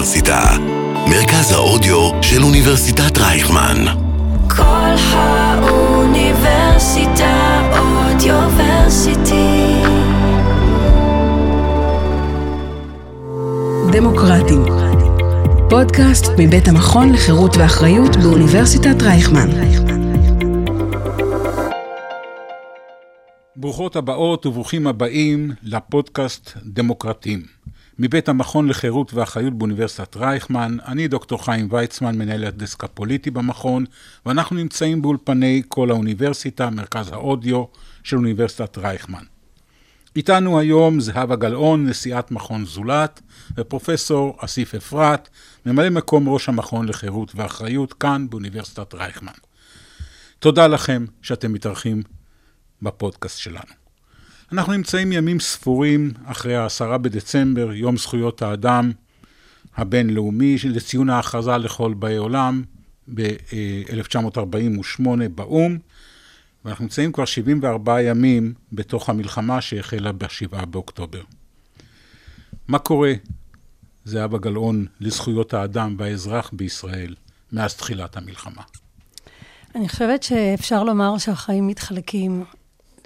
האוניברסיטה, מרכז האודיו של אוניברסיטת רייכמן. כל האוניברסיטה אודיוורסיטי. דמוקרטים. פודקאסט מבית המכון לחירות ואחריות באוניברסיטת רייכמן. ברוכות הבאות וברוכים הבאים לפודקאסט דמוקרטים. מבית המכון לחירות ואחריות באוניברסיטת רייכמן, אני דוקטור חיים ויצמן, מנהל הדסק הפוליטי במכון, ואנחנו נמצאים באולפני כל האוניברסיטה, מרכז האודיו של אוניברסיטת רייכמן. איתנו היום זהבה גלאון, נשיאת מכון זולת, ופרופסור אסיף אפרת, ממלא מקום ראש המכון לחירות ואחריות כאן באוניברסיטת רייכמן. תודה לכם שאתם מתארחים בפודקאסט שלנו. אנחנו נמצאים ימים ספורים אחרי העשרה בדצמבר, יום זכויות האדם הבינלאומי, לציון ההכרזה לכל באי עולם ב-1948 באו"ם, ואנחנו נמצאים כבר 74 ימים בתוך המלחמה שהחלה ב-7 באוקטובר. מה קורה, זהבה גלאון, לזכויות האדם והאזרח בישראל מאז תחילת המלחמה? אני חושבת שאפשר לומר שהחיים מתחלקים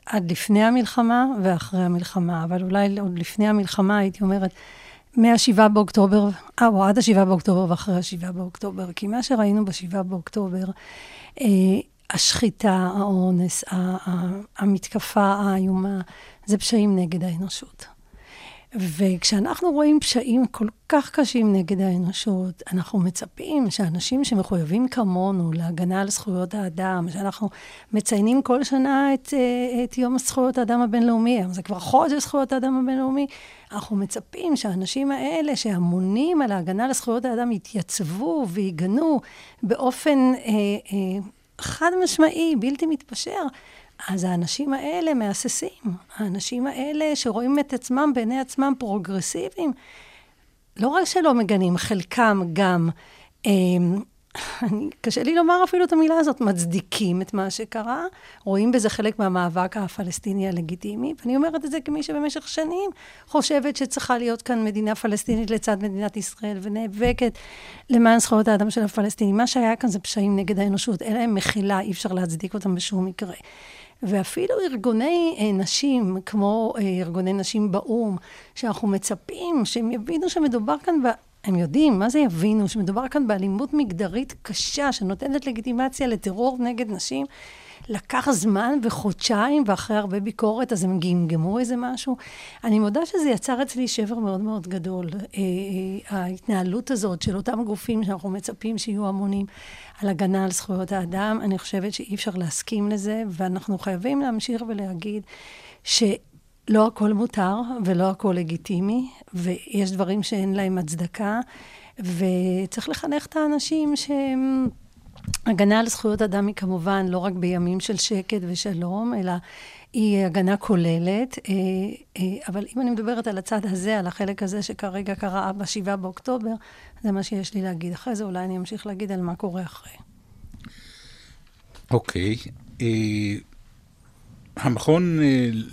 עד לפני המלחמה ואחרי המלחמה, אבל אולי עוד לפני המלחמה הייתי אומרת, מ-7 באוקטובר, אה, או עד ה-7 באוקטובר ואחרי ה-7 באוקטובר, כי מה שראינו ב-7 באוקטובר, אה, השחיטה, האונס, המתקפה האיומה, זה פשעים נגד האנושות. וכשאנחנו רואים פשעים כל כך קשים נגד האנושות, אנחנו מצפים שאנשים שמחויבים כמונו להגנה על זכויות האדם, שאנחנו מציינים כל שנה את, אה, את יום זכויות האדם הבינלאומי, זה כבר חודש זכויות האדם הבינלאומי, אנחנו מצפים שהאנשים האלה שאמונים על ההגנה על זכויות האדם יתייצבו ויגנו באופן אה, אה, חד משמעי, בלתי מתפשר. אז האנשים האלה מהססים, האנשים האלה שרואים את עצמם בעיני עצמם פרוגרסיביים, לא רק שלא מגנים, חלקם גם, אה, קשה לי לומר אפילו את המילה הזאת, מצדיקים את מה שקרה, רואים בזה חלק מהמאבק הפלסטיני הלגיטימי, ואני אומרת את זה כמי שבמשך שנים חושבת שצריכה להיות כאן מדינה פלסטינית לצד מדינת ישראל, ונאבקת למען זכויות האדם של הפלסטינים. מה שהיה כאן זה פשעים נגד האנושות, אין להם מחילה, אי אפשר להצדיק אותם בשום מקרה. ואפילו ארגוני אה, נשים, כמו אה, ארגוני נשים באו"ם, שאנחנו מצפים שהם יבינו שמדובר כאן ב... הם יודעים, מה זה יבינו? שמדובר כאן באלימות מגדרית קשה, שנותנת לגיטימציה לטרור נגד נשים. לקח זמן וחודשיים, ואחרי הרבה ביקורת, אז הם גמגמו איזה משהו. אני מודה שזה יצר אצלי שבר מאוד מאוד גדול. אה, אה, ההתנהלות הזאת של אותם גופים שאנחנו מצפים שיהיו אמונים על הגנה על זכויות האדם, אני חושבת שאי אפשר להסכים לזה, ואנחנו חייבים להמשיך ולהגיד ש... לא הכל מותר ולא הכל לגיטימי, ויש דברים שאין להם הצדקה, וצריך לחנך את האנשים שהם... הגנה על זכויות אדם היא כמובן לא רק בימים של שקט ושלום, אלא היא הגנה כוללת. אה, אה, אבל אם אני מדברת על הצד הזה, על החלק הזה שכרגע קרה ב-7 באוקטובר, זה מה שיש לי להגיד. אחרי זה אולי אני אמשיך להגיד על מה קורה אחרי. אוקיי. Okay. אה, המכון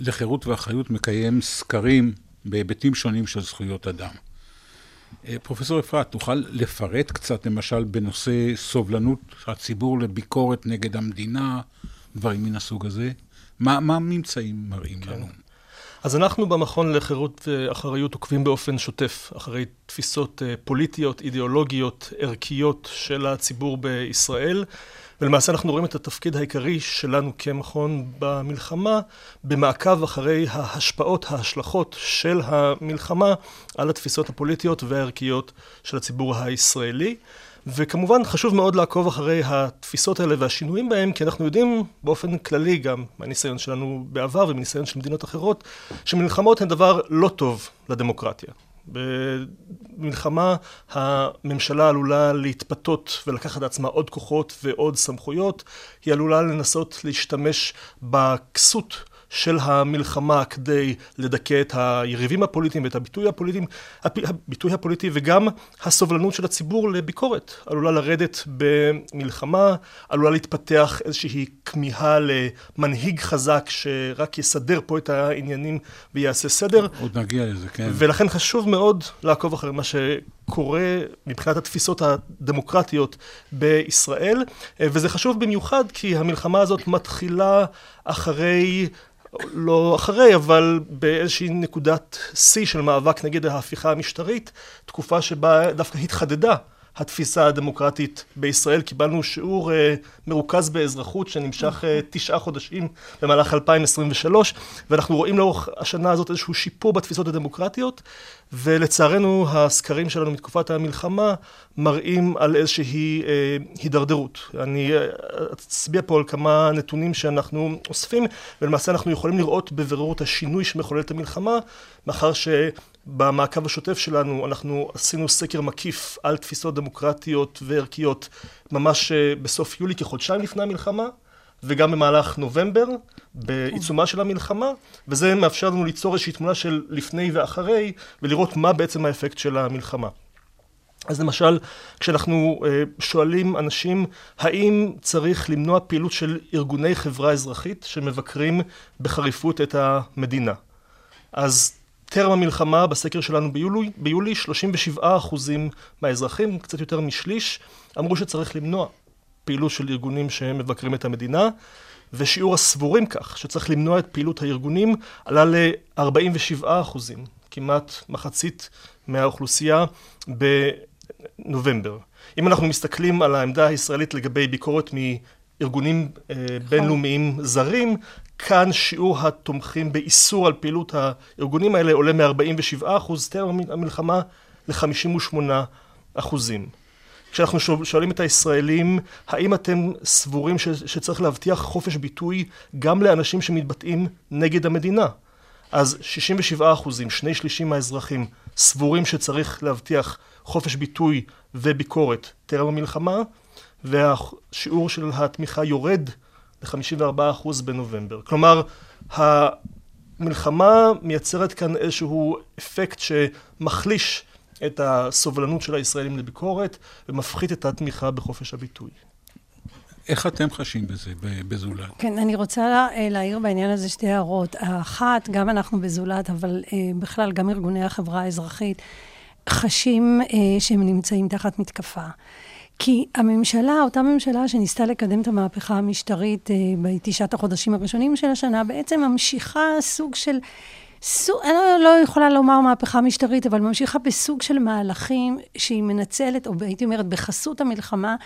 לחירות ואחריות מקיים סקרים בהיבטים שונים של זכויות אדם. אה, פרופסור אפרת, תוכל לפרט קצת, למשל, בנושא סובלנות הציבור לביקורת נגד המדינה, דברים מן הסוג הזה? מה, מה הממצאים מראים כן. לנו? אז אנחנו במכון לחירות ואחריות עוקבים באופן שוטף אחרי תפיסות אה, פוליטיות, אידיאולוגיות, ערכיות של הציבור בישראל. ולמעשה אנחנו רואים את התפקיד העיקרי שלנו כמכון במלחמה במעקב אחרי ההשפעות, ההשלכות של המלחמה על התפיסות הפוליטיות והערכיות של הציבור הישראלי. וכמובן חשוב מאוד לעקוב אחרי התפיסות האלה והשינויים בהם, כי אנחנו יודעים באופן כללי גם מהניסיון שלנו בעבר ומניסיון של מדינות אחרות, שמלחמות הן דבר לא טוב לדמוקרטיה. במלחמה הממשלה עלולה להתפתות ולקחת לעצמה עוד כוחות ועוד סמכויות, היא עלולה לנסות להשתמש בכסות של המלחמה כדי לדכא את היריבים הפוליטיים ואת הביטוי הפוליטי, הביטוי הפוליטי וגם הסובלנות של הציבור לביקורת עלולה לרדת במלחמה, עלולה להתפתח איזושהי כמיהה למנהיג חזק שרק יסדר פה את העניינים ויעשה סדר. עוד נגיע לזה, כן. ולכן חשוב מאוד לעקוב אחרי מה ש... קורה מבחינת התפיסות הדמוקרטיות בישראל, וזה חשוב במיוחד כי המלחמה הזאת מתחילה אחרי לא אחרי, אבל באיזושהי נקודת שיא של מאבק נגד ההפיכה המשטרית, תקופה שבה דווקא התחדדה התפיסה הדמוקרטית בישראל. קיבלנו שיעור uh, מרוכז באזרחות שנמשך uh, תשעה חודשים במהלך 2023, ואנחנו רואים לאורך השנה הזאת איזשהו שיפור בתפיסות הדמוקרטיות, ולצערנו הסקרים שלנו מתקופת המלחמה מראים על איזושהי uh, הידרדרות. אני אצביע פה על כמה נתונים שאנחנו אוספים, ולמעשה אנחנו יכולים לראות בבירור את השינוי שמחולל את המלחמה, מאחר ש... במעקב השוטף שלנו אנחנו עשינו סקר מקיף על תפיסות דמוקרטיות וערכיות ממש אה, בסוף יולי כחודשיים לפני המלחמה וגם במהלך נובמבר בעיצומה של המלחמה וזה מאפשר לנו ליצור איזושהי תמונה של לפני ואחרי ולראות מה בעצם האפקט של המלחמה. אז למשל כשאנחנו אה, שואלים אנשים האם צריך למנוע פעילות של ארגוני חברה אזרחית שמבקרים בחריפות את המדינה אז טרם המלחמה, בסקר שלנו ביולי, ביולי 37 אחוזים מהאזרחים, קצת יותר משליש, אמרו שצריך למנוע פעילות של ארגונים שמבקרים את המדינה, ושיעור הסבורים כך, שצריך למנוע את פעילות הארגונים, עלה ל-47 אחוזים, כמעט מחצית מהאוכלוסייה בנובמבר. אם אנחנו מסתכלים על העמדה הישראלית לגבי ביקורת מארגונים אה, בינלאומיים זרים, כאן שיעור התומכים באיסור על פעילות הארגונים האלה עולה מ-47 אחוז טרם המלחמה ל-58 אחוזים. כשאנחנו שואלים את הישראלים, האם אתם סבורים ש- שצריך להבטיח חופש ביטוי גם לאנשים שמתבטאים נגד המדינה? אז 67 אחוזים, שני שלישים מהאזרחים, סבורים שצריך להבטיח חופש ביטוי וביקורת טרם המלחמה, והשיעור של התמיכה יורד ל-54% בנובמבר. כלומר, המלחמה מייצרת כאן איזשהו אפקט שמחליש את הסובלנות של הישראלים לביקורת ומפחית את התמיכה בחופש הביטוי. איך אתם חשים בזה, בזולת? כן, אני רוצה להעיר בעניין הזה שתי הערות. האחת, גם אנחנו בזולת, אבל אה, בכלל גם ארגוני החברה האזרחית, חשים אה, שהם נמצאים תחת מתקפה. כי הממשלה, אותה ממשלה שניסתה לקדם את המהפכה המשטרית אה, בתשעת החודשים הראשונים של השנה, בעצם ממשיכה סוג של... סוג, אני לא, לא יכולה לומר מהפכה משטרית, אבל ממשיכה בסוג של מהלכים שהיא מנצלת, או הייתי אומרת, בחסות המלחמה,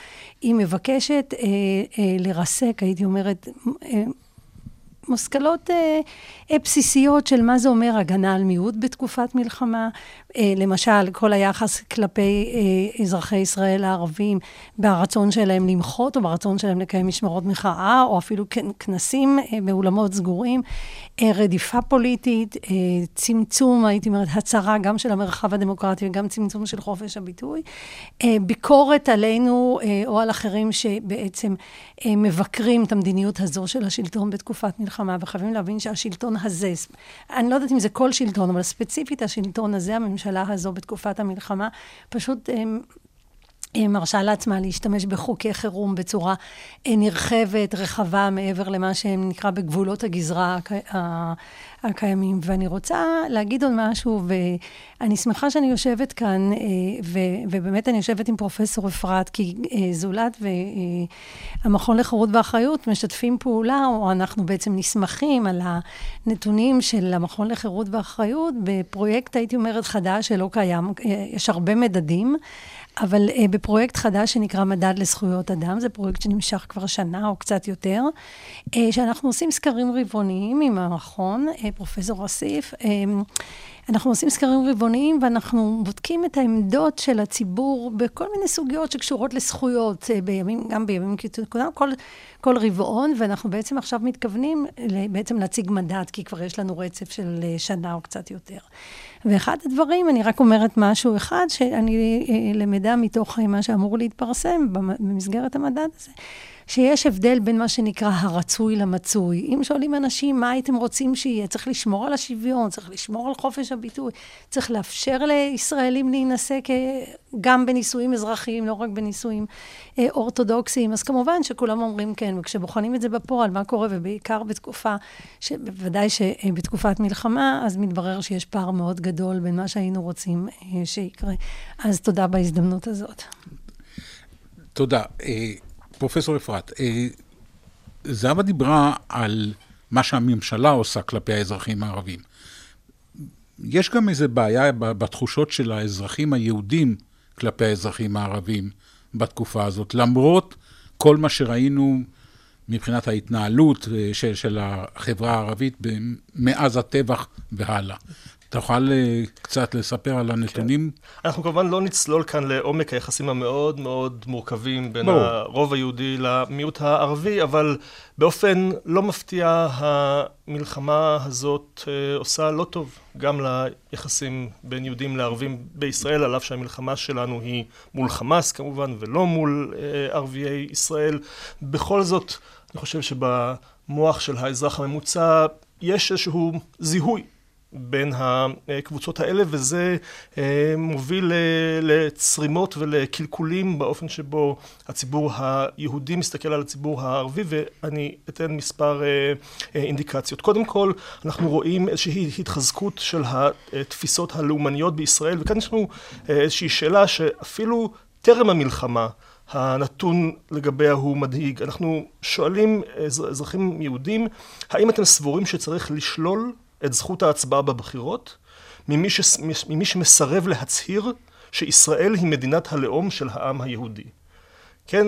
היא מבקשת אה, אה, לרסק, הייתי אומרת, אה, מושכלות אה, אה, בסיסיות של מה זה אומר הגנה על מיעוט בתקופת מלחמה, אה, למשל, כל היחס כלפי אה, אזרחי ישראל הערבים, ברצון שלהם למחות, או ברצון שלהם לקיים משמרות מחאה, או אפילו כנסים אה, באולמות סגורים, רדיפה פוליטית, אה, צמצום, הייתי אומרת, הצהרה גם של המרחב הדמוקרטי וגם צמצום של חופש הביטוי, אה, ביקורת עלינו אה, או על אחרים שבעצם אה, מבקרים את המדיניות הזו של השלטון בתקופת מלחמה. וחייבים להבין שהשלטון הזה, אני לא יודעת אם זה כל שלטון, אבל ספציפית השלטון הזה, הממשלה הזו בתקופת המלחמה, פשוט מרשה לעצמה להשתמש בחוקי חירום בצורה אה, נרחבת, רחבה, מעבר למה שנקרא בגבולות הגזרה הקיימים. ואני רוצה להגיד עוד משהו, ואני שמחה שאני יושבת כאן, אה, ובאמת אני יושבת עם פרופסור אפרת, כי אה, זולת והמכון לחירות ואחריות משתפים פעולה, או אנחנו בעצם נסמכים על הנתונים של המכון לחירות ואחריות בפרויקט, הייתי אומרת, חדש שלא קיים. יש הרבה מדדים. אבל uh, בפרויקט חדש שנקרא מדד לזכויות אדם, זה פרויקט שנמשך כבר שנה או קצת יותר, uh, שאנחנו עושים סקרים רבעוניים עם המכון, uh, פרופסור אסיף. Uh, אנחנו עושים סקרים רבעוניים ואנחנו בודקים את העמדות של הציבור בכל מיני סוגיות שקשורות לזכויות, בימים, גם בימים כתובים, כל, כל רבעון, ואנחנו בעצם עכשיו מתכוונים בעצם להציג מדד, כי כבר יש לנו רצף של שנה או קצת יותר. ואחד הדברים, אני רק אומרת משהו אחד, שאני למדה מתוך מה שאמור להתפרסם במסגרת המדד הזה, שיש הבדל בין מה שנקרא הרצוי למצוי. אם שואלים אנשים מה הייתם רוצים שיהיה, צריך לשמור על השוויון, צריך לשמור על חופש הביטוי, צריך לאפשר לישראלים להינשא גם בנישואים אזרחיים, לא רק בנישואים אה, אורתודוקסיים. אז כמובן שכולם אומרים כן, וכשבוחנים את זה בפועל, מה קורה, ובעיקר בתקופה, בוודאי שבתקופת מלחמה, אז מתברר שיש פער מאוד גדול בין מה שהיינו רוצים אה, שיקרה. אז תודה בהזדמנות הזאת. תודה. פרופסור אפרת, אה, זהבה דיברה על מה שהממשלה עושה כלפי האזרחים הערבים. יש גם איזו בעיה בתחושות של האזרחים היהודים כלפי האזרחים הערבים בתקופה הזאת, למרות כל מה שראינו מבחינת ההתנהלות אה, של, של החברה הערבית מאז הטבח והלאה. תוכל אה, קצת לספר על הנתונים? כן. אנחנו כמובן לא נצלול כאן לעומק היחסים המאוד מאוד מורכבים בין בוא. הרוב היהודי למיעוט הערבי, אבל באופן לא מפתיע המלחמה הזאת אה, עושה לא טוב גם ליחסים בין יהודים לערבים בישראל, על אף שהמלחמה שלנו היא מול חמאס כמובן ולא מול אה, ערביי ישראל. בכל זאת, אני חושב שבמוח של האזרח הממוצע יש איזשהו זיהוי בין הקבוצות האלה, וזה אה, מוביל לצרימות ולקלקולים באופן שבו הציבור היהודי מסתכל על הציבור הערבי, ואני אתן מספר אה, אה, אינדיקציות. קודם כל, אנחנו רואים איזושהי התחזקות של התפיסות הלאומניות בישראל, וכאן יש לנו איזושהי שאלה שאפילו טרם המלחמה, הנתון לגביה הוא מדאיג. אנחנו שואלים אזרחים יהודים, האם אתם סבורים שצריך לשלול את זכות ההצבעה בבחירות ממי, ש... ממי שמסרב להצהיר שישראל היא מדינת הלאום של העם היהודי. כן,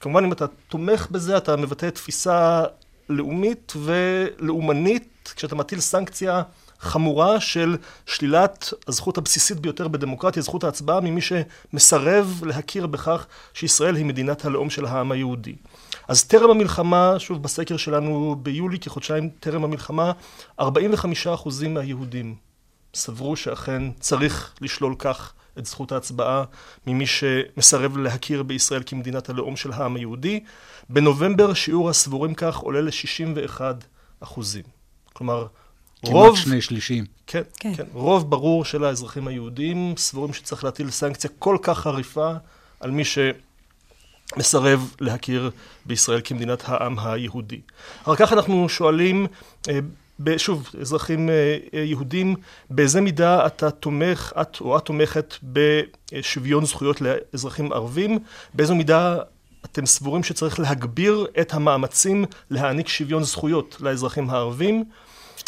כמובן אם אתה תומך בזה, אתה מבטא תפיסה לאומית ולאומנית, כשאתה מטיל סנקציה חמורה של שלילת הזכות הבסיסית ביותר בדמוקרטיה, זכות ההצבעה, ממי שמסרב להכיר בכך שישראל היא מדינת הלאום של העם היהודי. אז טרם המלחמה, שוב בסקר שלנו ביולי, כחודשיים טרם המלחמה, 45% מהיהודים סברו שאכן צריך לשלול כך את זכות ההצבעה ממי שמסרב להכיר בישראל כמדינת הלאום של העם היהודי. בנובמבר שיעור הסבורים כך עולה ל-61 אחוזים. כלומר, כמעט רוב... כמעט שני שלישים. כן, כן, כן. רוב ברור של האזרחים היהודים סבורים שצריך להטיל סנקציה כל כך חריפה על מי ש... מסרב להכיר בישראל כמדינת העם היהודי. אחר כך אנחנו שואלים, אה, שוב, אזרחים אה, יהודים, באיזה מידה אתה תומך, את או את תומכת בשוויון זכויות לאזרחים ערבים, באיזו מידה אתם סבורים שצריך להגביר את המאמצים להעניק שוויון זכויות לאזרחים הערבים,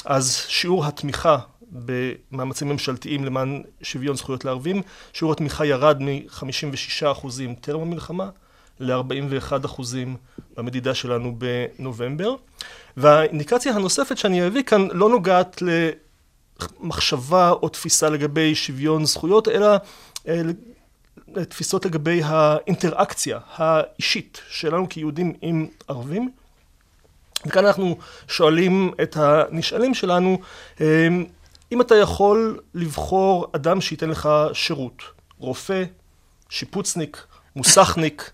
אז שיעור התמיכה במאמצים ממשלתיים למען שוויון זכויות לערבים, שיעור התמיכה ירד מ-56% טרם המלחמה ל-41 אחוזים במדידה שלנו בנובמבר. והאינדיקציה הנוספת שאני אביא כאן לא נוגעת למחשבה או תפיסה לגבי שוויון זכויות, אלא אה, תפיסות לגבי האינטראקציה האישית שלנו כיהודים עם ערבים. וכאן אנחנו שואלים את הנשאלים שלנו, אה, אם אתה יכול לבחור אדם שייתן לך שירות, רופא, שיפוצניק, מוסכניק,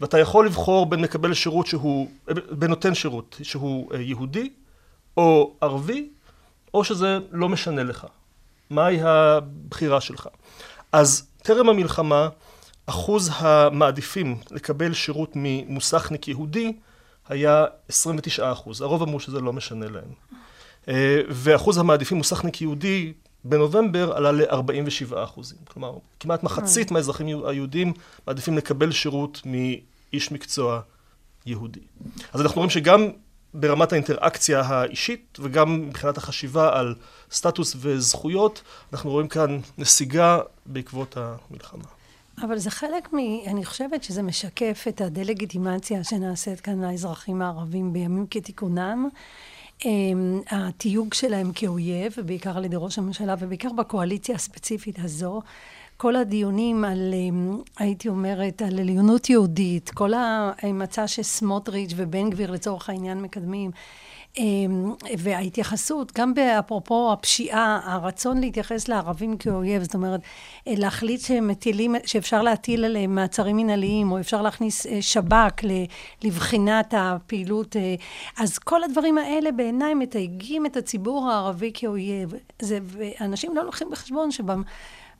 ואתה יכול לבחור בין מקבל שירות שהוא, בין נותן שירות שהוא אה, יהודי או ערבי, או שזה לא משנה לך. מהי הבחירה שלך? אז טרם המלחמה, אחוז המעדיפים לקבל שירות ממוסכניק יהודי היה 29 אחוז. הרוב אמרו שזה לא משנה להם. אה, ואחוז המעדיפים מוסכניק יהודי בנובמבר עלה ל-47 אחוזים. כלומר, כמעט מחצית מהאזרחים היהודים מעדיפים לקבל שירות מאיש מקצוע יהודי. אז אנחנו רואים שגם ברמת האינטראקציה האישית וגם מבחינת החשיבה על סטטוס וזכויות, אנחנו רואים כאן נסיגה בעקבות המלחמה. אבל זה חלק מ... אני חושבת שזה משקף את הדה-לגיטימציה שנעשית כאן לאזרחים הערבים בימים כתיקונם. אמ, התיוג שלהם כאויב, ובעיקר על ידי ראש הממשלה, ובעיקר בקואליציה הספציפית הזו, כל הדיונים על, אמ, הייתי אומרת, על עליונות יהודית, כל המצע שסמוטריץ' ובן גביר לצורך העניין מקדמים, וההתייחסות, גם באפרופו הפשיעה, הרצון להתייחס לערבים כאויב, זאת אומרת, להחליט שמטילים, שאפשר להטיל עליהם מעצרים מנהליים, או אפשר להכניס אה, שב"כ לבחינת הפעילות, אה, אז כל הדברים האלה בעיניי מתייגים את הציבור הערבי כאויב. זה, ואנשים לא לוקחים בחשבון שבמ...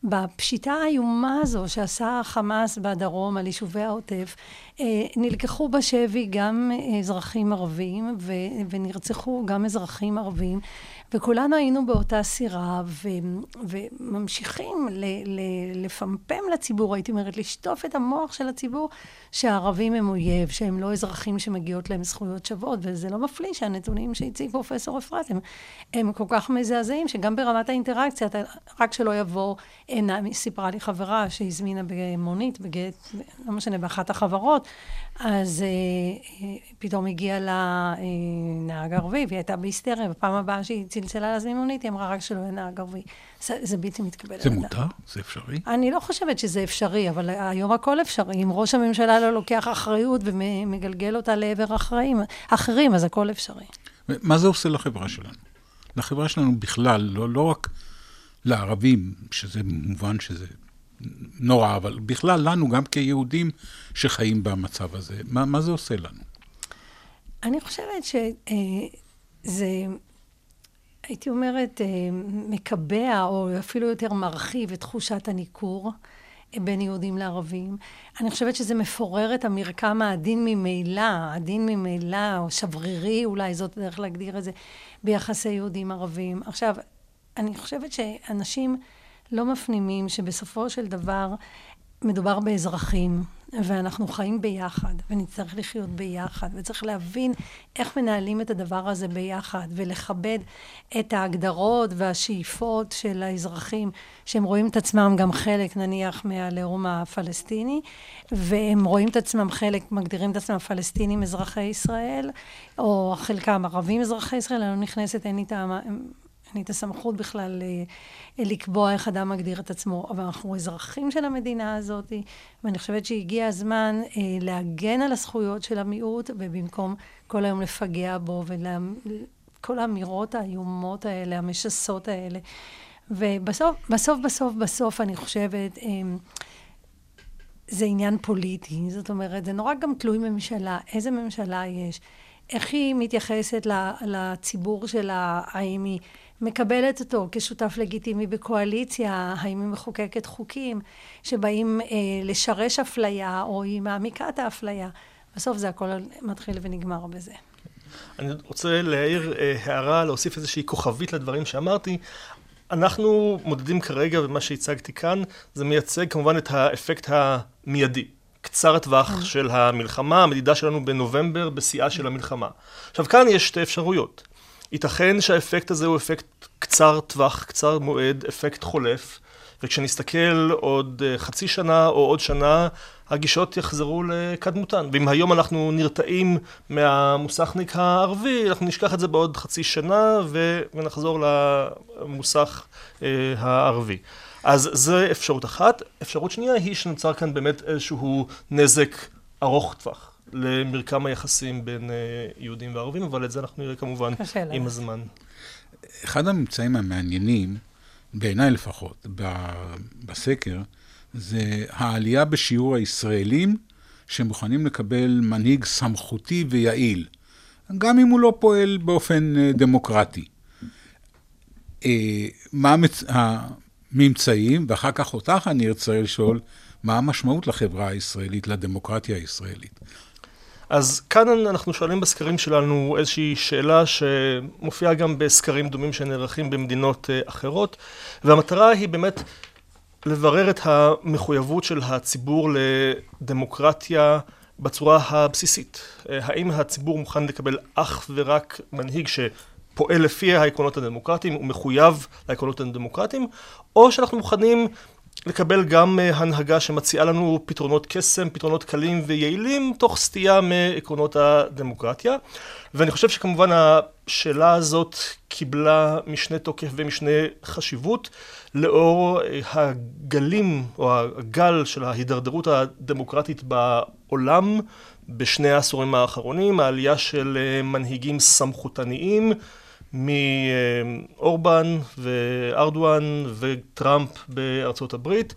בפשיטה האיומה הזו שעשה החמאס בדרום על יישובי העוטף, אה, נלקחו בשבי גם אזרחים ערבים ונרצחו גם אזרחים ערבים וכולנו היינו באותה סירה ו, וממשיכים ל, ל, לפמפם לציבור, הייתי אומרת, לשטוף את המוח של הציבור שהערבים הם אויב, שהם לא אזרחים שמגיעות להם זכויות שוות, וזה לא מפליא שהנתונים שהציג פרופסור אפרת הם, הם כל כך מזעזעים, שגם ברמת האינטראקציה, אתה, רק שלא יבוא, הנה, סיפרה לי חברה שהזמינה במונית, בגט, לא משנה, באחת החברות, אז אה, אה, פתאום הגיע לה אה, נהג ערבי, והיא הייתה בהיסטריה, בפעם הבאה שהיא צלצלה מונית, היא אמרה רק שלא יהיה נהג ערבי. זה, זה בלתי מתקבל. זה מותר? זה אפשרי? אני לא חושבת שזה אפשרי, אבל היום הכל אפשרי. אם ראש הממשלה לא לוקח אחריות ומגלגל אותה לעבר אחראים, אחרים, אז הכל אפשרי. מה זה עושה לחברה שלנו? לחברה שלנו בכלל, לא, לא רק לערבים, שזה מובן שזה נורא, אבל בכלל לנו, גם כיהודים שחיים במצב הזה, מה, מה זה עושה לנו? אני חושבת שזה, הייתי אומרת, אה, מקבע, או אפילו יותר מרחיב את תחושת הניכור. בין יהודים לערבים. אני חושבת שזה מפורר את המרקם העדין ממילא, עדין ממילא, או שברירי, אולי זאת דרך להגדיר את זה, ביחסי יהודים ערבים. עכשיו, אני חושבת שאנשים לא מפנימים שבסופו של דבר מדובר באזרחים, ואנחנו חיים ביחד, ונצטרך לחיות ביחד, וצריך להבין איך מנהלים את הדבר הזה ביחד, ולכבד את ההגדרות והשאיפות של האזרחים, שהם רואים את עצמם גם חלק, נניח, מהלאום הפלסטיני, והם רואים את עצמם חלק, מגדירים את עצמם פלסטינים אזרחי ישראל, או חלקם ערבים אזרחי ישראל, אני לא נכנסת, אין לי טעם... את הסמכות בכלל אה, לקבוע איך אדם מגדיר את עצמו, אבל אנחנו אזרחים של המדינה הזאת, ואני חושבת שהגיע הזמן אה, להגן על הזכויות של המיעוט, ובמקום כל היום לפגע בו, וכל האמירות האיומות האלה, המשסות האלה. ובסוף, בסוף, בסוף, בסוף, אני חושבת, אה, זה עניין פוליטי. זאת אומרת, זה נורא גם תלוי ממשלה, איזה ממשלה יש. איך היא מתייחסת לציבור שלה, האם היא מקבלת אותו כשותף לגיטימי בקואליציה, האם היא מחוקקת חוקים שבאים אה, לשרש אפליה, או היא מעמיקה את האפליה. בסוף זה הכל מתחיל ונגמר בזה. אני רוצה להעיר אה, הערה, להוסיף איזושהי כוכבית לדברים שאמרתי. אנחנו מודדים כרגע, ומה שהצגתי כאן, זה מייצג כמובן את האפקט המיידי. קצר הטווח כן. של המלחמה, המדידה שלנו בנובמבר, בשיאה של המלחמה. עכשיו, כאן יש שתי אפשרויות. ייתכן שהאפקט הזה הוא אפקט קצר טווח, קצר מועד, אפקט חולף, וכשנסתכל עוד אה, חצי שנה או עוד שנה, הגישות יחזרו לקדמותן. ואם היום אנחנו נרתעים מהמוסכניק הערבי, אנחנו נשכח את זה בעוד חצי שנה ונחזור למוסך אה, הערבי. אז זו אפשרות אחת. אפשרות שנייה היא שנוצר כאן באמת איזשהו נזק ארוך טווח. למרקם היחסים בין אה, יהודים וערבים, אבל את זה אנחנו נראה כמובן עם הזמן. אחד הממצאים המעניינים, בעיניי לפחות, בסקר, זה העלייה בשיעור הישראלים שמוכנים לקבל מנהיג סמכותי ויעיל, גם אם הוא לא פועל באופן אה, דמוקרטי. אה, מה הממצאים, ואחר כך אותך אני ארצה לשאול, מה המשמעות לחברה הישראלית, לדמוקרטיה הישראלית? אז כאן אנחנו שואלים בסקרים שלנו איזושהי שאלה שמופיעה גם בסקרים דומים שנערכים במדינות אה, אחרות, והמטרה היא באמת לברר את המחויבות של הציבור לדמוקרטיה בצורה הבסיסית. אה, האם הציבור מוכן לקבל אך ורק מנהיג שפועל לפי העקרונות הדמוקרטיים, הוא מחויב לעקרונות הדמוקרטיים, או שאנחנו מוכנים לקבל גם אה, הנהגה שמציעה לנו פתרונות קסם, פתרונות קלים ויעילים, תוך סטייה מעקרונות הדמוקרטיה. ואני חושב שכמובן השאלה הזאת קיבלה משנה תוקף ומשנה חשיבות לאור אה, הגלים או הגל של ההידרדרות הדמוקרטית בעולם בשני העשורים האחרונים, העלייה של מנהיגים סמכותניים מאורבן וארדואן וטראמפ בארצות הברית.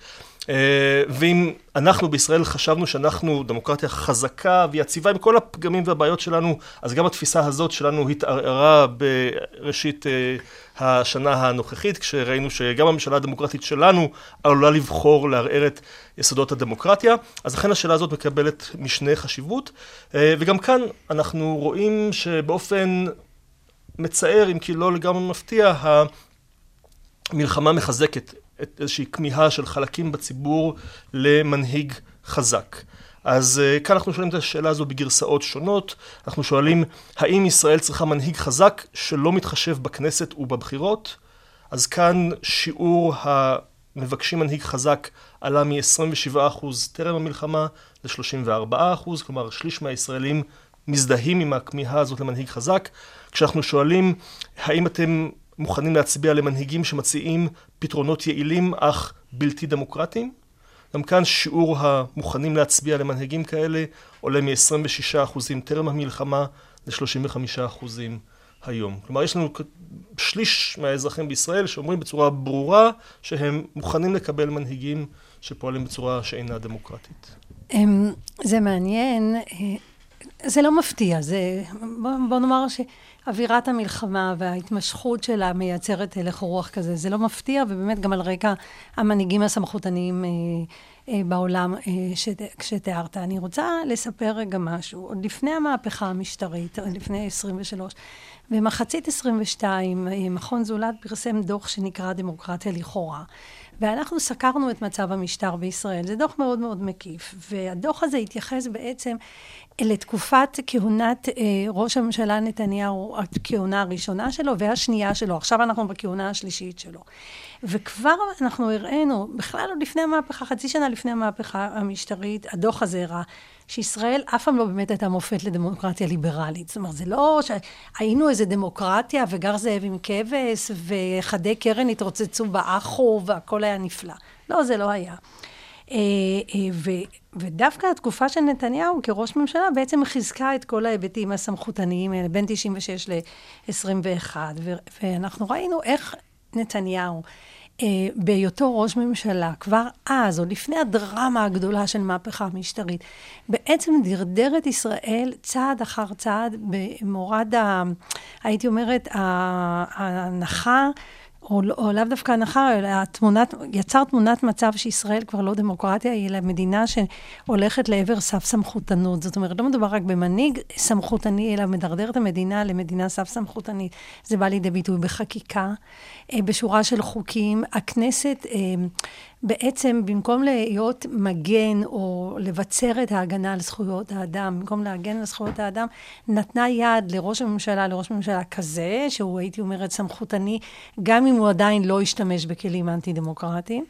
אה, ואם אנחנו בישראל חשבנו שאנחנו דמוקרטיה חזקה ויציבה עם כל הפגמים והבעיות שלנו, אז גם התפיסה הזאת שלנו התערערה בראשית אה, השנה הנוכחית, כשראינו שגם הממשלה הדמוקרטית שלנו עלולה לבחור לערער את יסודות הדמוקרטיה, אז לכן השאלה הזאת מקבלת משנה חשיבות, אה, וגם כאן אנחנו רואים שבאופן מצער, אם כי לא לגמרי מפתיע, המלחמה מחזקת את איזושהי כמיהה של חלקים בציבור למנהיג חזק. אז uh, כאן אנחנו שואלים את השאלה הזו בגרסאות שונות. אנחנו שואלים, האם ישראל צריכה מנהיג חזק שלא מתחשב בכנסת ובבחירות? אז כאן שיעור המבקשים מנהיג חזק עלה מ-27% טרם המלחמה ל-34%, כלומר שליש מהישראלים מזדהים עם הכמיהה הזאת למנהיג חזק. כשאנחנו שואלים, האם אתם מוכנים להצביע למנהיגים שמציעים פתרונות יעילים אך בלתי דמוקרטיים. גם כאן שיעור המוכנים להצביע למנהיגים כאלה עולה מ-26% טרם המלחמה ל-35% היום. כלומר, יש לנו שליש מהאזרחים בישראל שאומרים בצורה ברורה שהם מוכנים לקבל מנהיגים שפועלים בצורה שאינה דמוקרטית. אמ, זה מעניין, אה, זה לא מפתיע, זה, בוא, בוא נאמר ש... אווירת המלחמה וההתמשכות שלה מייצרת הלך רוח כזה. זה לא מפתיע, ובאמת גם על רקע המנהיגים הסמכותניים אה, אה, בעולם אה, שת, שתיארת. אני רוצה לספר רגע משהו. עוד לפני המהפכה המשטרית, לפני 23, במחצית 22, אה, מכון זולת פרסם דוח שנקרא דמוקרטיה לכאורה. ואנחנו סקרנו את מצב המשטר בישראל. זה דוח מאוד מאוד מקיף, והדוח הזה התייחס בעצם לתקופת כהונת אה, ראש הממשלה נתניהו, הכהונה הראשונה שלו והשנייה שלו. עכשיו אנחנו בכהונה השלישית שלו. וכבר אנחנו הראינו, בכלל עוד לפני המהפכה, חצי שנה לפני המהפכה המשטרית, הדוח הזה הראה שישראל אף פעם לא באמת הייתה מופת לדמוקרטיה ליברלית. זאת אומרת, זה לא שהיינו איזה דמוקרטיה וגר זאב עם כבש וחדי קרן התרוצצו באחו והכל היה נפלא. לא, זה לא היה. אה, אה, ו, ודווקא התקופה של נתניהו כראש ממשלה בעצם חיזקה את כל ההיבטים הסמכותניים האלה, בין 96 ל-21, ואנחנו ראינו איך נתניהו, בהיותו ראש ממשלה, כבר אז, עוד לפני הדרמה הגדולה של מהפכה משטרית, בעצם דרדר את ישראל צעד אחר צעד במורד, ה, הייתי אומרת, ההנחה או, לא, או לאו דווקא הנחה, אלא התמונת, יצר תמונת מצב שישראל כבר לא דמוקרטיה, היא מדינה שהולכת לעבר סף סמכותנות. זאת אומרת, לא מדובר רק במנהיג סמכותני, אלא מדרדר את המדינה למדינה סף סמכותנית. זה בא לידי ביטוי בחקיקה, אה, בשורה של חוקים. הכנסת אה, בעצם במקום להיות מגן או לבצר את ההגנה על זכויות האדם, במקום להגן על זכויות האדם, נתנה יד לראש הממשלה, לראש ממשלה כזה, שהוא הייתי אומרת סמכותני, גם אם הוא עדיין לא השתמש בכלים אנטי-דמוקרטיים,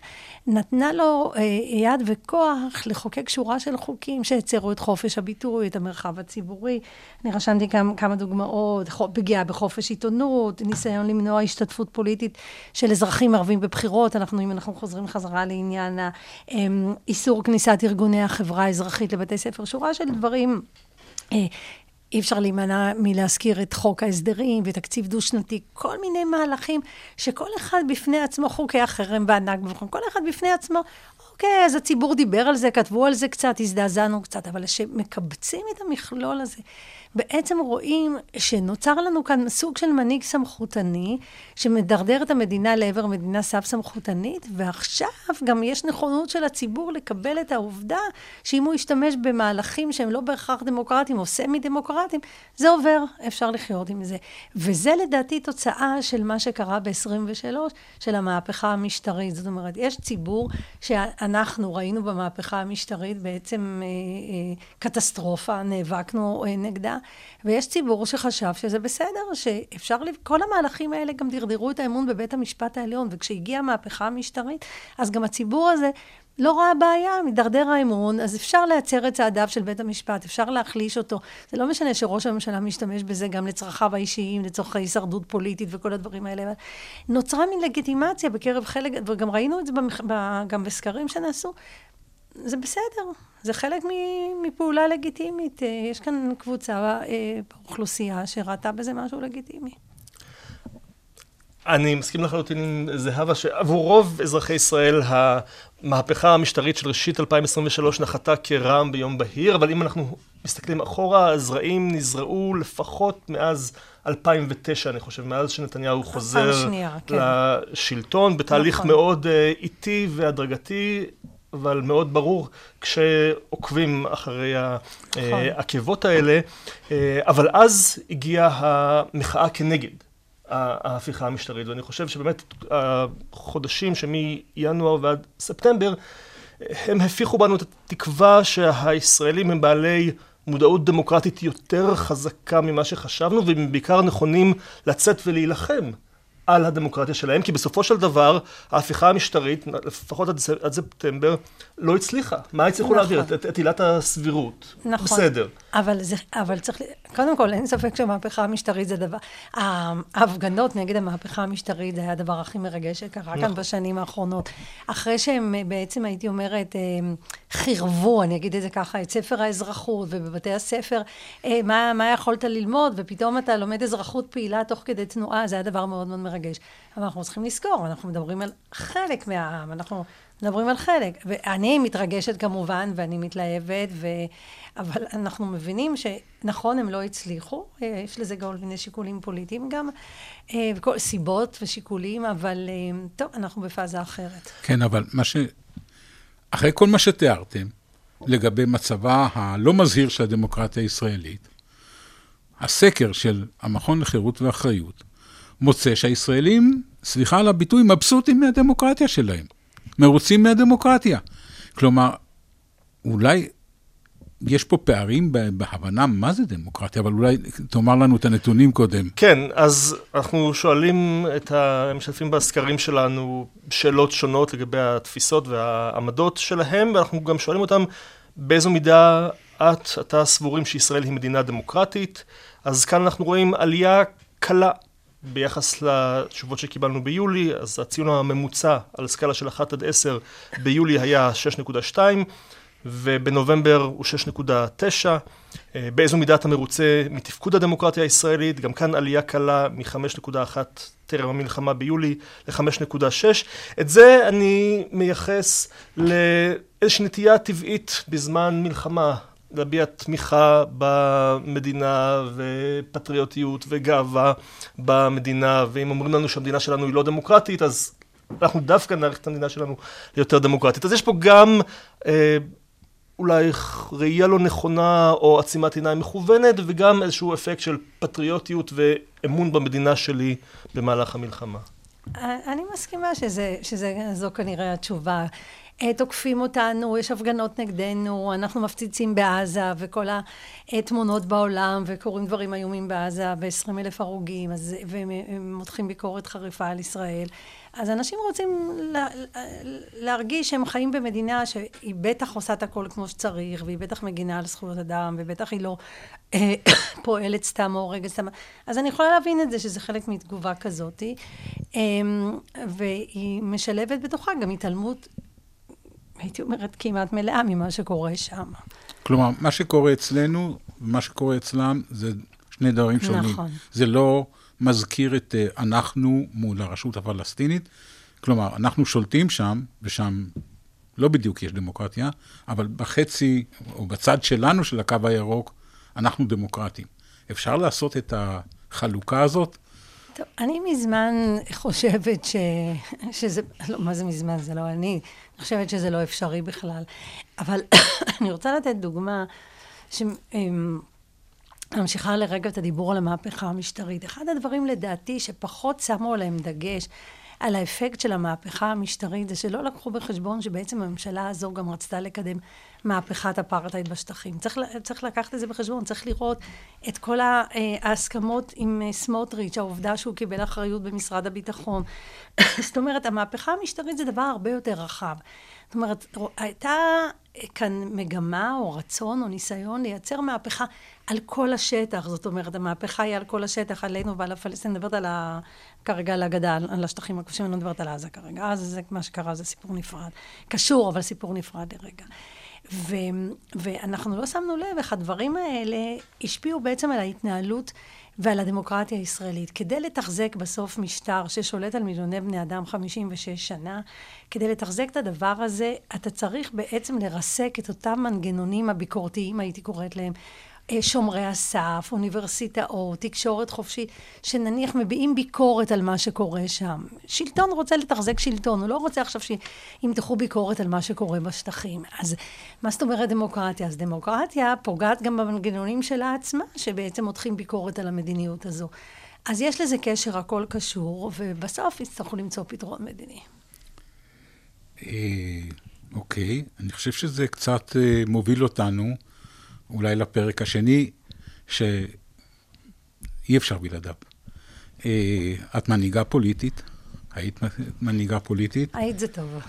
נתנה לו אה, יד וכוח לחוקק שורה של חוקים שהצרו את חופש הביטוי, את המרחב הציבורי. אני רשמתי כמה, כמה דוגמאות, פגיעה בחופש עיתונות, ניסיון למנוע השתתפות פוליטית של אזרחים ערבים בבחירות. אנחנו, אם אנחנו חוזרים חזרה לעניין האיסור אמ, כניסת ארגוני החברה האזרחית לבתי ספר, שורה של דברים. אי אפשר להימנע מלהזכיר את חוק ההסדרים ותקציב דו-שנתי, כל מיני מהלכים שכל אחד בפני עצמו, חוקי החרם והנכבה, כל אחד בפני עצמו, אוקיי, אז הציבור דיבר על זה, כתבו על זה קצת, הזדעזענו קצת, אבל כשמקבצים את המכלול הזה, בעצם רואים שנוצר לנו כאן סוג של מנהיג סמכותני, שמדרדר את המדינה לעבר מדינה סף סמכותנית, ועכשיו גם יש נכונות של הציבור לקבל את העובדה שאם הוא ישתמש במהלכים שהם לא בהכרח דמוקרטיים או סמי דמוקרטיים, זה עובר, אפשר לחיות עם זה. וזה לדעתי תוצאה של מה שקרה ב-23, של המהפכה המשטרית. זאת אומרת, יש ציבור שאנחנו ראינו במהפכה המשטרית בעצם אה, אה, קטסטרופה, נאבקנו אה, נגדה. ויש ציבור שחשב שזה בסדר, שאפשר, כל המהלכים האלה גם דרדרו את האמון בבית המשפט העליון, וכשהגיעה המהפכה המשטרית, אז גם הציבור הזה לא ראה בעיה, מדרדר האמון, אז אפשר להצר את צעדיו של בית המשפט, אפשר להחליש אותו. זה לא משנה שראש הממשלה משתמש בזה גם לצרכיו האישיים, לצורכי הישרדות פוליטית וכל הדברים האלה. נוצרה מין לגיטימציה בקרב חלק, וגם ראינו את זה במח... גם בסקרים שנעשו, זה בסדר, זה חלק מפעולה לגיטימית. יש כאן קבוצה באוכלוסייה שראתה בזה משהו לגיטימי. אני מסכים לחלוטין עם זהבה שעבור רוב אזרחי ישראל המהפכה המשטרית של ראשית 2023 נחתה כרעם ביום בהיר, אבל אם אנחנו מסתכלים אחורה, הזרעים נזרעו לפחות מאז 2009, אני חושב, מאז שנתניהו חוזר שנייה, כן. לשלטון, בתהליך נכון. מאוד uh, איטי והדרגתי. אבל מאוד ברור כשעוקבים אחרי נכון. העקבות האלה. אה, אבל אז הגיעה המחאה כנגד. ההפיכה המשטרית, ואני חושב שבאמת החודשים שמינואר ועד ספטמבר, הם הפיחו בנו את התקווה שהישראלים הם בעלי מודעות דמוקרטית יותר חזקה ממה שחשבנו, והם בעיקר נכונים לצאת ולהילחם על הדמוקרטיה שלהם, כי בסופו של דבר ההפיכה המשטרית, לפחות עד, עד ספטמבר, לא הצליחה. מה הצליחו נכון. להעביר? את, את עילת הסבירות. נכון. בסדר. אבל, זה, אבל צריך, קודם כל, אין ספק שהמהפכה המשטרית זה דבר, ההפגנות נגד המהפכה המשטרית זה היה הדבר הכי מרגש שקרה נכון. כאן בשנים האחרונות. אחרי שהם בעצם, הייתי אומרת, אה, חירבו, אני אגיד את זה ככה, את ספר האזרחות, ובבתי הספר, אה, מה, מה יכולת ללמוד, ופתאום אתה לומד אזרחות פעילה תוך כדי תנועה, זה היה דבר מאוד מאוד מרגש. אבל אנחנו צריכים לזכור, אנחנו מדברים על חלק מהעם, אנחנו מדברים על חלק. ואני מתרגשת כמובן, ואני מתלהבת, ו... אבל אנחנו מבינים שנכון, הם לא הצליחו, אה, יש לזה כל מיני שיקולים פוליטיים גם, אה, וכל סיבות ושיקולים, אבל טוב, אנחנו בפאזה אחרת. כן, אבל מה ש... אחרי כל מה שתיארתם, לגבי מצבה הלא מזהיר של הדמוקרטיה הישראלית, הסקר של המכון לחירות ואחריות מוצא שהישראלים, סליחה על הביטוי, מבסוטים מהדמוקרטיה שלהם, מרוצים מהדמוקרטיה. כלומר, אולי יש פה פערים בהבנה מה זה דמוקרטיה, אבל אולי תאמר לנו את הנתונים קודם. כן, אז אנחנו שואלים את המשתתפים בסקרים שלנו שאלות שונות לגבי התפיסות והעמדות שלהם, ואנחנו גם שואלים אותם באיזו מידה את, אתה סבורים שישראל היא מדינה דמוקרטית. אז כאן אנחנו רואים עלייה קלה ביחס לתשובות שקיבלנו ביולי, אז הציון הממוצע על סקאלה של 1 עד 10 ביולי היה 6.2. ובנובמבר הוא 6.9. אה, באיזו מידה אתה מרוצה מתפקוד הדמוקרטיה הישראלית, גם כאן עלייה קלה מ-5.1 טרם המלחמה ביולי ל-5.6. את זה אני מייחס לאיזושהי נטייה טבעית בזמן מלחמה. להביע תמיכה במדינה ופטריוטיות וגאווה במדינה, ואם אומרים לנו שהמדינה שלנו היא לא דמוקרטית, אז אנחנו דווקא נעריך את המדינה שלנו ליותר דמוקרטית. אז יש פה גם אה, אולי ראייה לא נכונה או עצימת עיניים מכוונת, וגם איזשהו אפקט של פטריוטיות ואמון במדינה שלי במהלך המלחמה. אני מסכימה שזה, שזו כנראה התשובה. אה, תוקפים אותנו, יש הפגנות נגדנו, אנחנו מפציצים בעזה, וכל התמונות בעולם, וקורים דברים איומים בעזה, ו-20 אלף הרוגים, אז, והם מותחים ביקורת חריפה על ישראל. אז אנשים רוצים לה, להרגיש שהם חיים במדינה שהיא בטח עושה את הכל כמו שצריך, והיא בטח מגינה על זכויות אדם, ובטח היא לא אה, פועלת סתם או הורגת סתם. אז אני יכולה להבין את זה, שזה חלק מתגובה כזאת, אמ, והיא משלבת בתוכה גם התעלמות הייתי אומרת, כמעט מלאה ממה שקורה שם. כלומר, מה שקורה אצלנו ומה שקורה אצלם זה שני דברים שונים. נכון. זה לא מזכיר את uh, אנחנו מול הרשות הפלסטינית. כלומר, אנחנו שולטים שם, ושם לא בדיוק יש דמוקרטיה, אבל בחצי, או בצד שלנו של הקו הירוק, אנחנו דמוקרטים. אפשר לעשות את החלוקה הזאת? טוב, אני מזמן חושבת ש... שזה, לא, מה זה מזמן? זה לא אני. חושבת שזה לא אפשרי בכלל. אבל אני רוצה לתת דוגמה שממשיכה לרגע את הדיבור על המהפכה המשטרית. אחד הדברים לדעתי שפחות שמו עליהם דגש, על האפקט של המהפכה המשטרית, זה שלא לקחו בחשבון שבעצם הממשלה הזו גם רצתה לקדם מהפכת אפרטהייד בשטחים. צריך, צריך לקחת את זה בחשבון, צריך לראות את כל אה, ההסכמות עם אה, סמוטריץ', העובדה שהוא קיבל אחריות במשרד הביטחון. זאת אומרת, המהפכה המשטרית זה דבר הרבה יותר רחב. זאת אומרת, הייתה כאן מגמה או רצון או ניסיון לייצר מהפכה על כל השטח. זאת אומרת, המהפכה היא על כל השטח, עלינו ועל הפלסטינים. אני מדברת על ה... כרגע על הגדה, על השטחים הכבושים, אני לא מדברת על עזה כרגע. אז זה מה שקרה, זה סיפור נפרד. קשור, אבל סיפור נפרד לרגע. ו, ואנחנו לא שמנו לב איך הדברים האלה השפיעו בעצם על ההתנהלות ועל הדמוקרטיה הישראלית. כדי לתחזק בסוף משטר ששולט על מיליוני בני אדם 56 שנה, כדי לתחזק את הדבר הזה, אתה צריך בעצם לרסק את אותם מנגנונים הביקורתיים, הייתי קוראת להם, שומרי הסף, אוניברסיטאות, תקשורת חופשית, שנניח מביעים ביקורת על מה שקורה שם. שלטון רוצה לתחזק שלטון, הוא לא רוצה עכשיו שימתחו ביקורת על מה שקורה בשטחים. אז מה זאת אומרת דמוקרטיה? אז דמוקרטיה פוגעת גם במנגנונים שלה עצמה, שבעצם מותחים ביקורת על המדיניות הזו. אז יש לזה קשר, הכל קשור, ובסוף יצטרכו למצוא פתרון מדיני. אה, אוקיי, אני חושב שזה קצת אה, מוביל אותנו. אולי לפרק השני, שאי אפשר בלעדיו. אה, את מנהיגה פוליטית, היית מנהיגה פוליטית. היית זה טוב.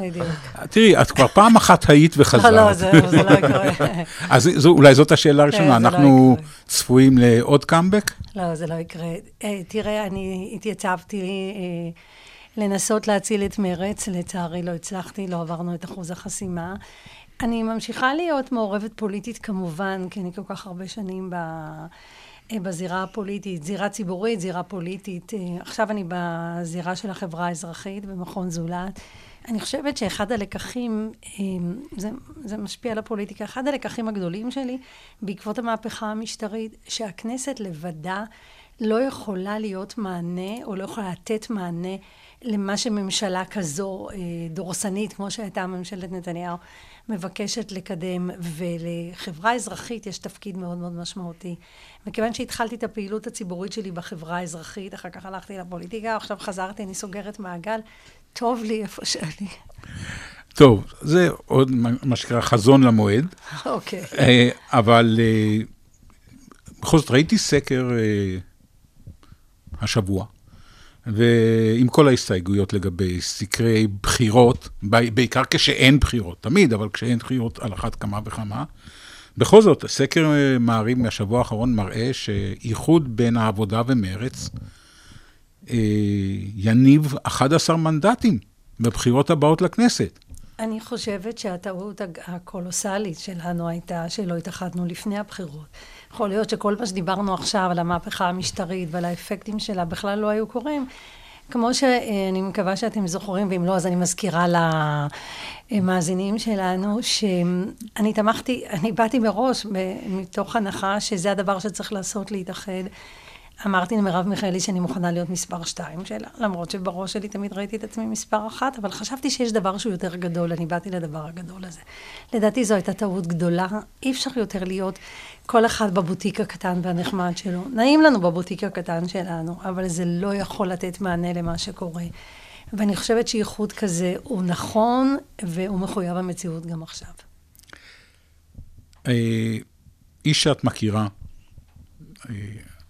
בדיוק. תראי, את כבר פעם אחת היית וחזרת. לא, לא, זה לא יקרה. אז אולי זאת השאלה הראשונה, לא אנחנו צפויים לעוד קאמבק? לא, זה לא יקרה. אה, תראה, אני התייצבתי אה, לנסות להציל את מרץ, לצערי לא הצלחתי, לא עברנו את אחוז החסימה. אני ממשיכה להיות מעורבת פוליטית כמובן, כי אני כל כך הרבה שנים ב... בזירה הפוליטית, זירה ציבורית, זירה פוליטית. עכשיו אני בזירה של החברה האזרחית במכון זולת. אני חושבת שאחד הלקחים, זה, זה משפיע על הפוליטיקה, אחד הלקחים הגדולים שלי בעקבות המהפכה המשטרית, שהכנסת לבדה לא יכולה להיות מענה, או לא יכולה לתת מענה למה שממשלה כזו דורסנית, כמו שהייתה ממשלת נתניהו, מבקשת לקדם, ולחברה אזרחית יש תפקיד מאוד מאוד משמעותי. מכיוון שהתחלתי את הפעילות הציבורית שלי בחברה האזרחית, אחר כך הלכתי לפוליטיקה, עכשיו חזרתי, אני סוגרת מעגל, טוב לי איפה שאני. טוב, זה עוד מה שנקרא חזון למועד. אוקיי. אה, אבל אה, בכל זאת ראיתי סקר אה, השבוע. ועם כל ההסתייגויות לגבי סקרי בחירות, בעיקר כשאין בחירות, תמיד, אבל כשאין בחירות על אחת כמה וכמה. בכל זאת, סקר אה, מעריב מהשבוע האחרון מראה שאיחוד בין העבודה ומרץ אה, יניב 11 מנדטים בבחירות הבאות לכנסת. אני חושבת שהטעות הקולוסלית שלנו הייתה שלא התאחדנו לפני הבחירות. יכול להיות שכל מה שדיברנו עכשיו על המהפכה המשטרית ועל האפקטים שלה בכלל לא היו קורים. כמו שאני מקווה שאתם זוכרים, ואם לא, אז אני מזכירה למאזינים שלנו, שאני תמכתי, אני באתי מראש מתוך הנחה שזה הדבר שצריך לעשות, להתאחד. אמרתי למרב מיכאלי שאני מוכנה להיות מספר שתיים שלה, למרות שבראש שלי תמיד ראיתי את עצמי מספר אחת, אבל חשבתי שיש דבר שהוא יותר גדול, אני באתי לדבר הגדול הזה. לדעתי זו הייתה טעות גדולה, אי אפשר יותר להיות כל אחד בבוטיק הקטן והנחמד שלו. נעים לנו בבוטיק הקטן שלנו, אבל זה לא יכול לתת מענה למה שקורה. ואני חושבת שאיחוד כזה הוא נכון, והוא מחויב המציאות גם עכשיו. אה, איש שאת מכירה, אה,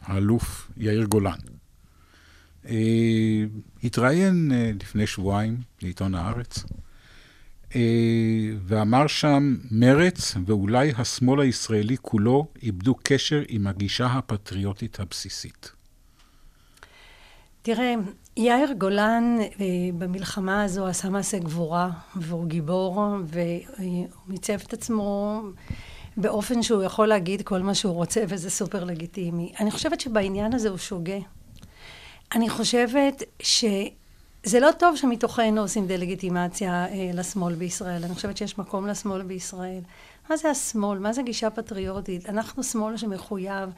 האלוף יאיר גולן. Uh, התראיין uh, לפני שבועיים לעיתון הארץ, uh, ואמר שם, מרץ ואולי השמאל הישראלי כולו איבדו קשר עם הגישה הפטריוטית הבסיסית. תראה, יאיר גולן במלחמה הזו עשה מעשה גבורה, והוא גיבור, והוא מיצב את עצמו באופן שהוא יכול להגיד כל מה שהוא רוצה, וזה סופר לגיטימי. אני חושבת שבעניין הזה הוא שוגה. אני חושבת שזה לא טוב שמתוכנו עושים דה-לגיטימציה אה, לשמאל בישראל. אני חושבת שיש מקום לשמאל בישראל. מה זה השמאל? מה זה גישה פטריוטית? אנחנו שמאל שמחויב,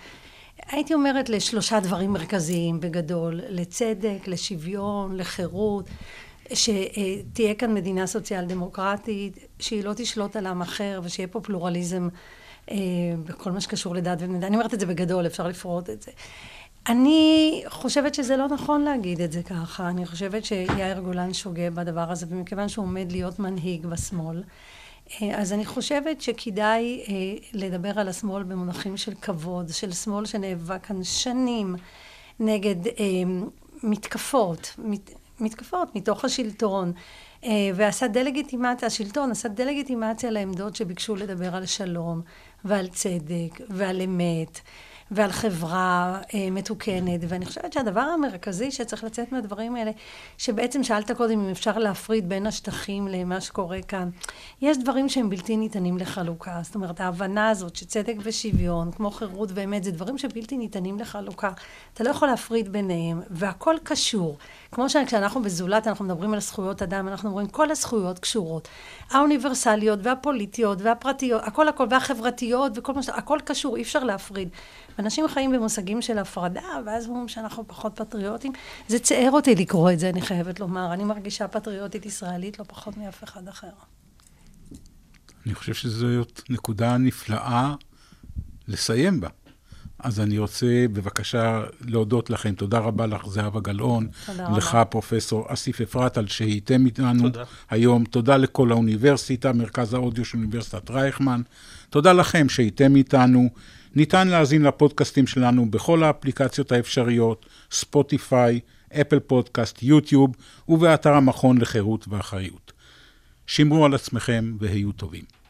הייתי אומרת, לשלושה דברים מרכזיים בגדול. לצדק, לשוויון, לחירות. שתהיה כאן מדינה סוציאל דמוקרטית, שהיא לא תשלוט על עם אחר ושיהיה פה פלורליזם אה, בכל מה שקשור לדת ומדינה. אני אומרת את זה בגדול, אפשר לפרוט את זה. אני חושבת שזה לא נכון להגיד את זה ככה. אני חושבת שיאיר גולן שוגה בדבר הזה, ומכיוון שהוא עומד להיות מנהיג בשמאל, אה, אז אני חושבת שכדאי אה, לדבר על השמאל במונחים של כבוד, של שמאל שנאבק כאן שנים נגד מתקפות, מתקפות מתוך השלטון. אה, ועשה דה-לגיטימציה, השלטון עשה דה-לגיטימציה לעמדות שביקשו לדבר על שלום ועל צדק ועל אמת. ועל חברה אה, מתוקנת. ואני חושבת שהדבר המרכזי שצריך לצאת מהדברים האלה, שבעצם שאלת קודם אם אפשר להפריד בין השטחים למה שקורה כאן, יש דברים שהם בלתי ניתנים לחלוקה. זאת אומרת, ההבנה הזאת שצדק ושוויון, כמו חירות ואמת, זה דברים שבלתי ניתנים לחלוקה. אתה לא יכול להפריד ביניהם, והכל קשור. כמו שכשאנחנו בזולת, אנחנו מדברים על זכויות אדם, אנחנו אומרים כל הזכויות קשורות. האוניברסליות והפוליטיות והפרטיות, הכל הכל, והחברתיות וכל מה ש... הכל קשור, אי אפשר להפריד. אנשים חיים במושגים של הפרדה, ואז אומרים שאנחנו פחות פטריוטים. זה ציער אותי לקרוא את זה, אני חייבת לומר. אני מרגישה פטריוטית ישראלית לא פחות מאף אחד אחר. אני חושב שזאת נקודה נפלאה לסיים בה. אז אני רוצה בבקשה להודות לכם. תודה רבה לך, זהבה גלאון. תודה רבה. לך, פרופסור אסיף אפרת, על שהייתם איתנו תודה. היום. תודה לכל האוניברסיטה, מרכז האודיו של אוניברסיטת רייכמן. תודה לכם שהייתם איתנו. ניתן להאזין לפודקאסטים שלנו בכל האפליקציות האפשריות, ספוטיפיי, אפל פודקאסט, יוטיוב, ובאתר המכון לחירות ואחריות. שמרו על עצמכם והיו טובים.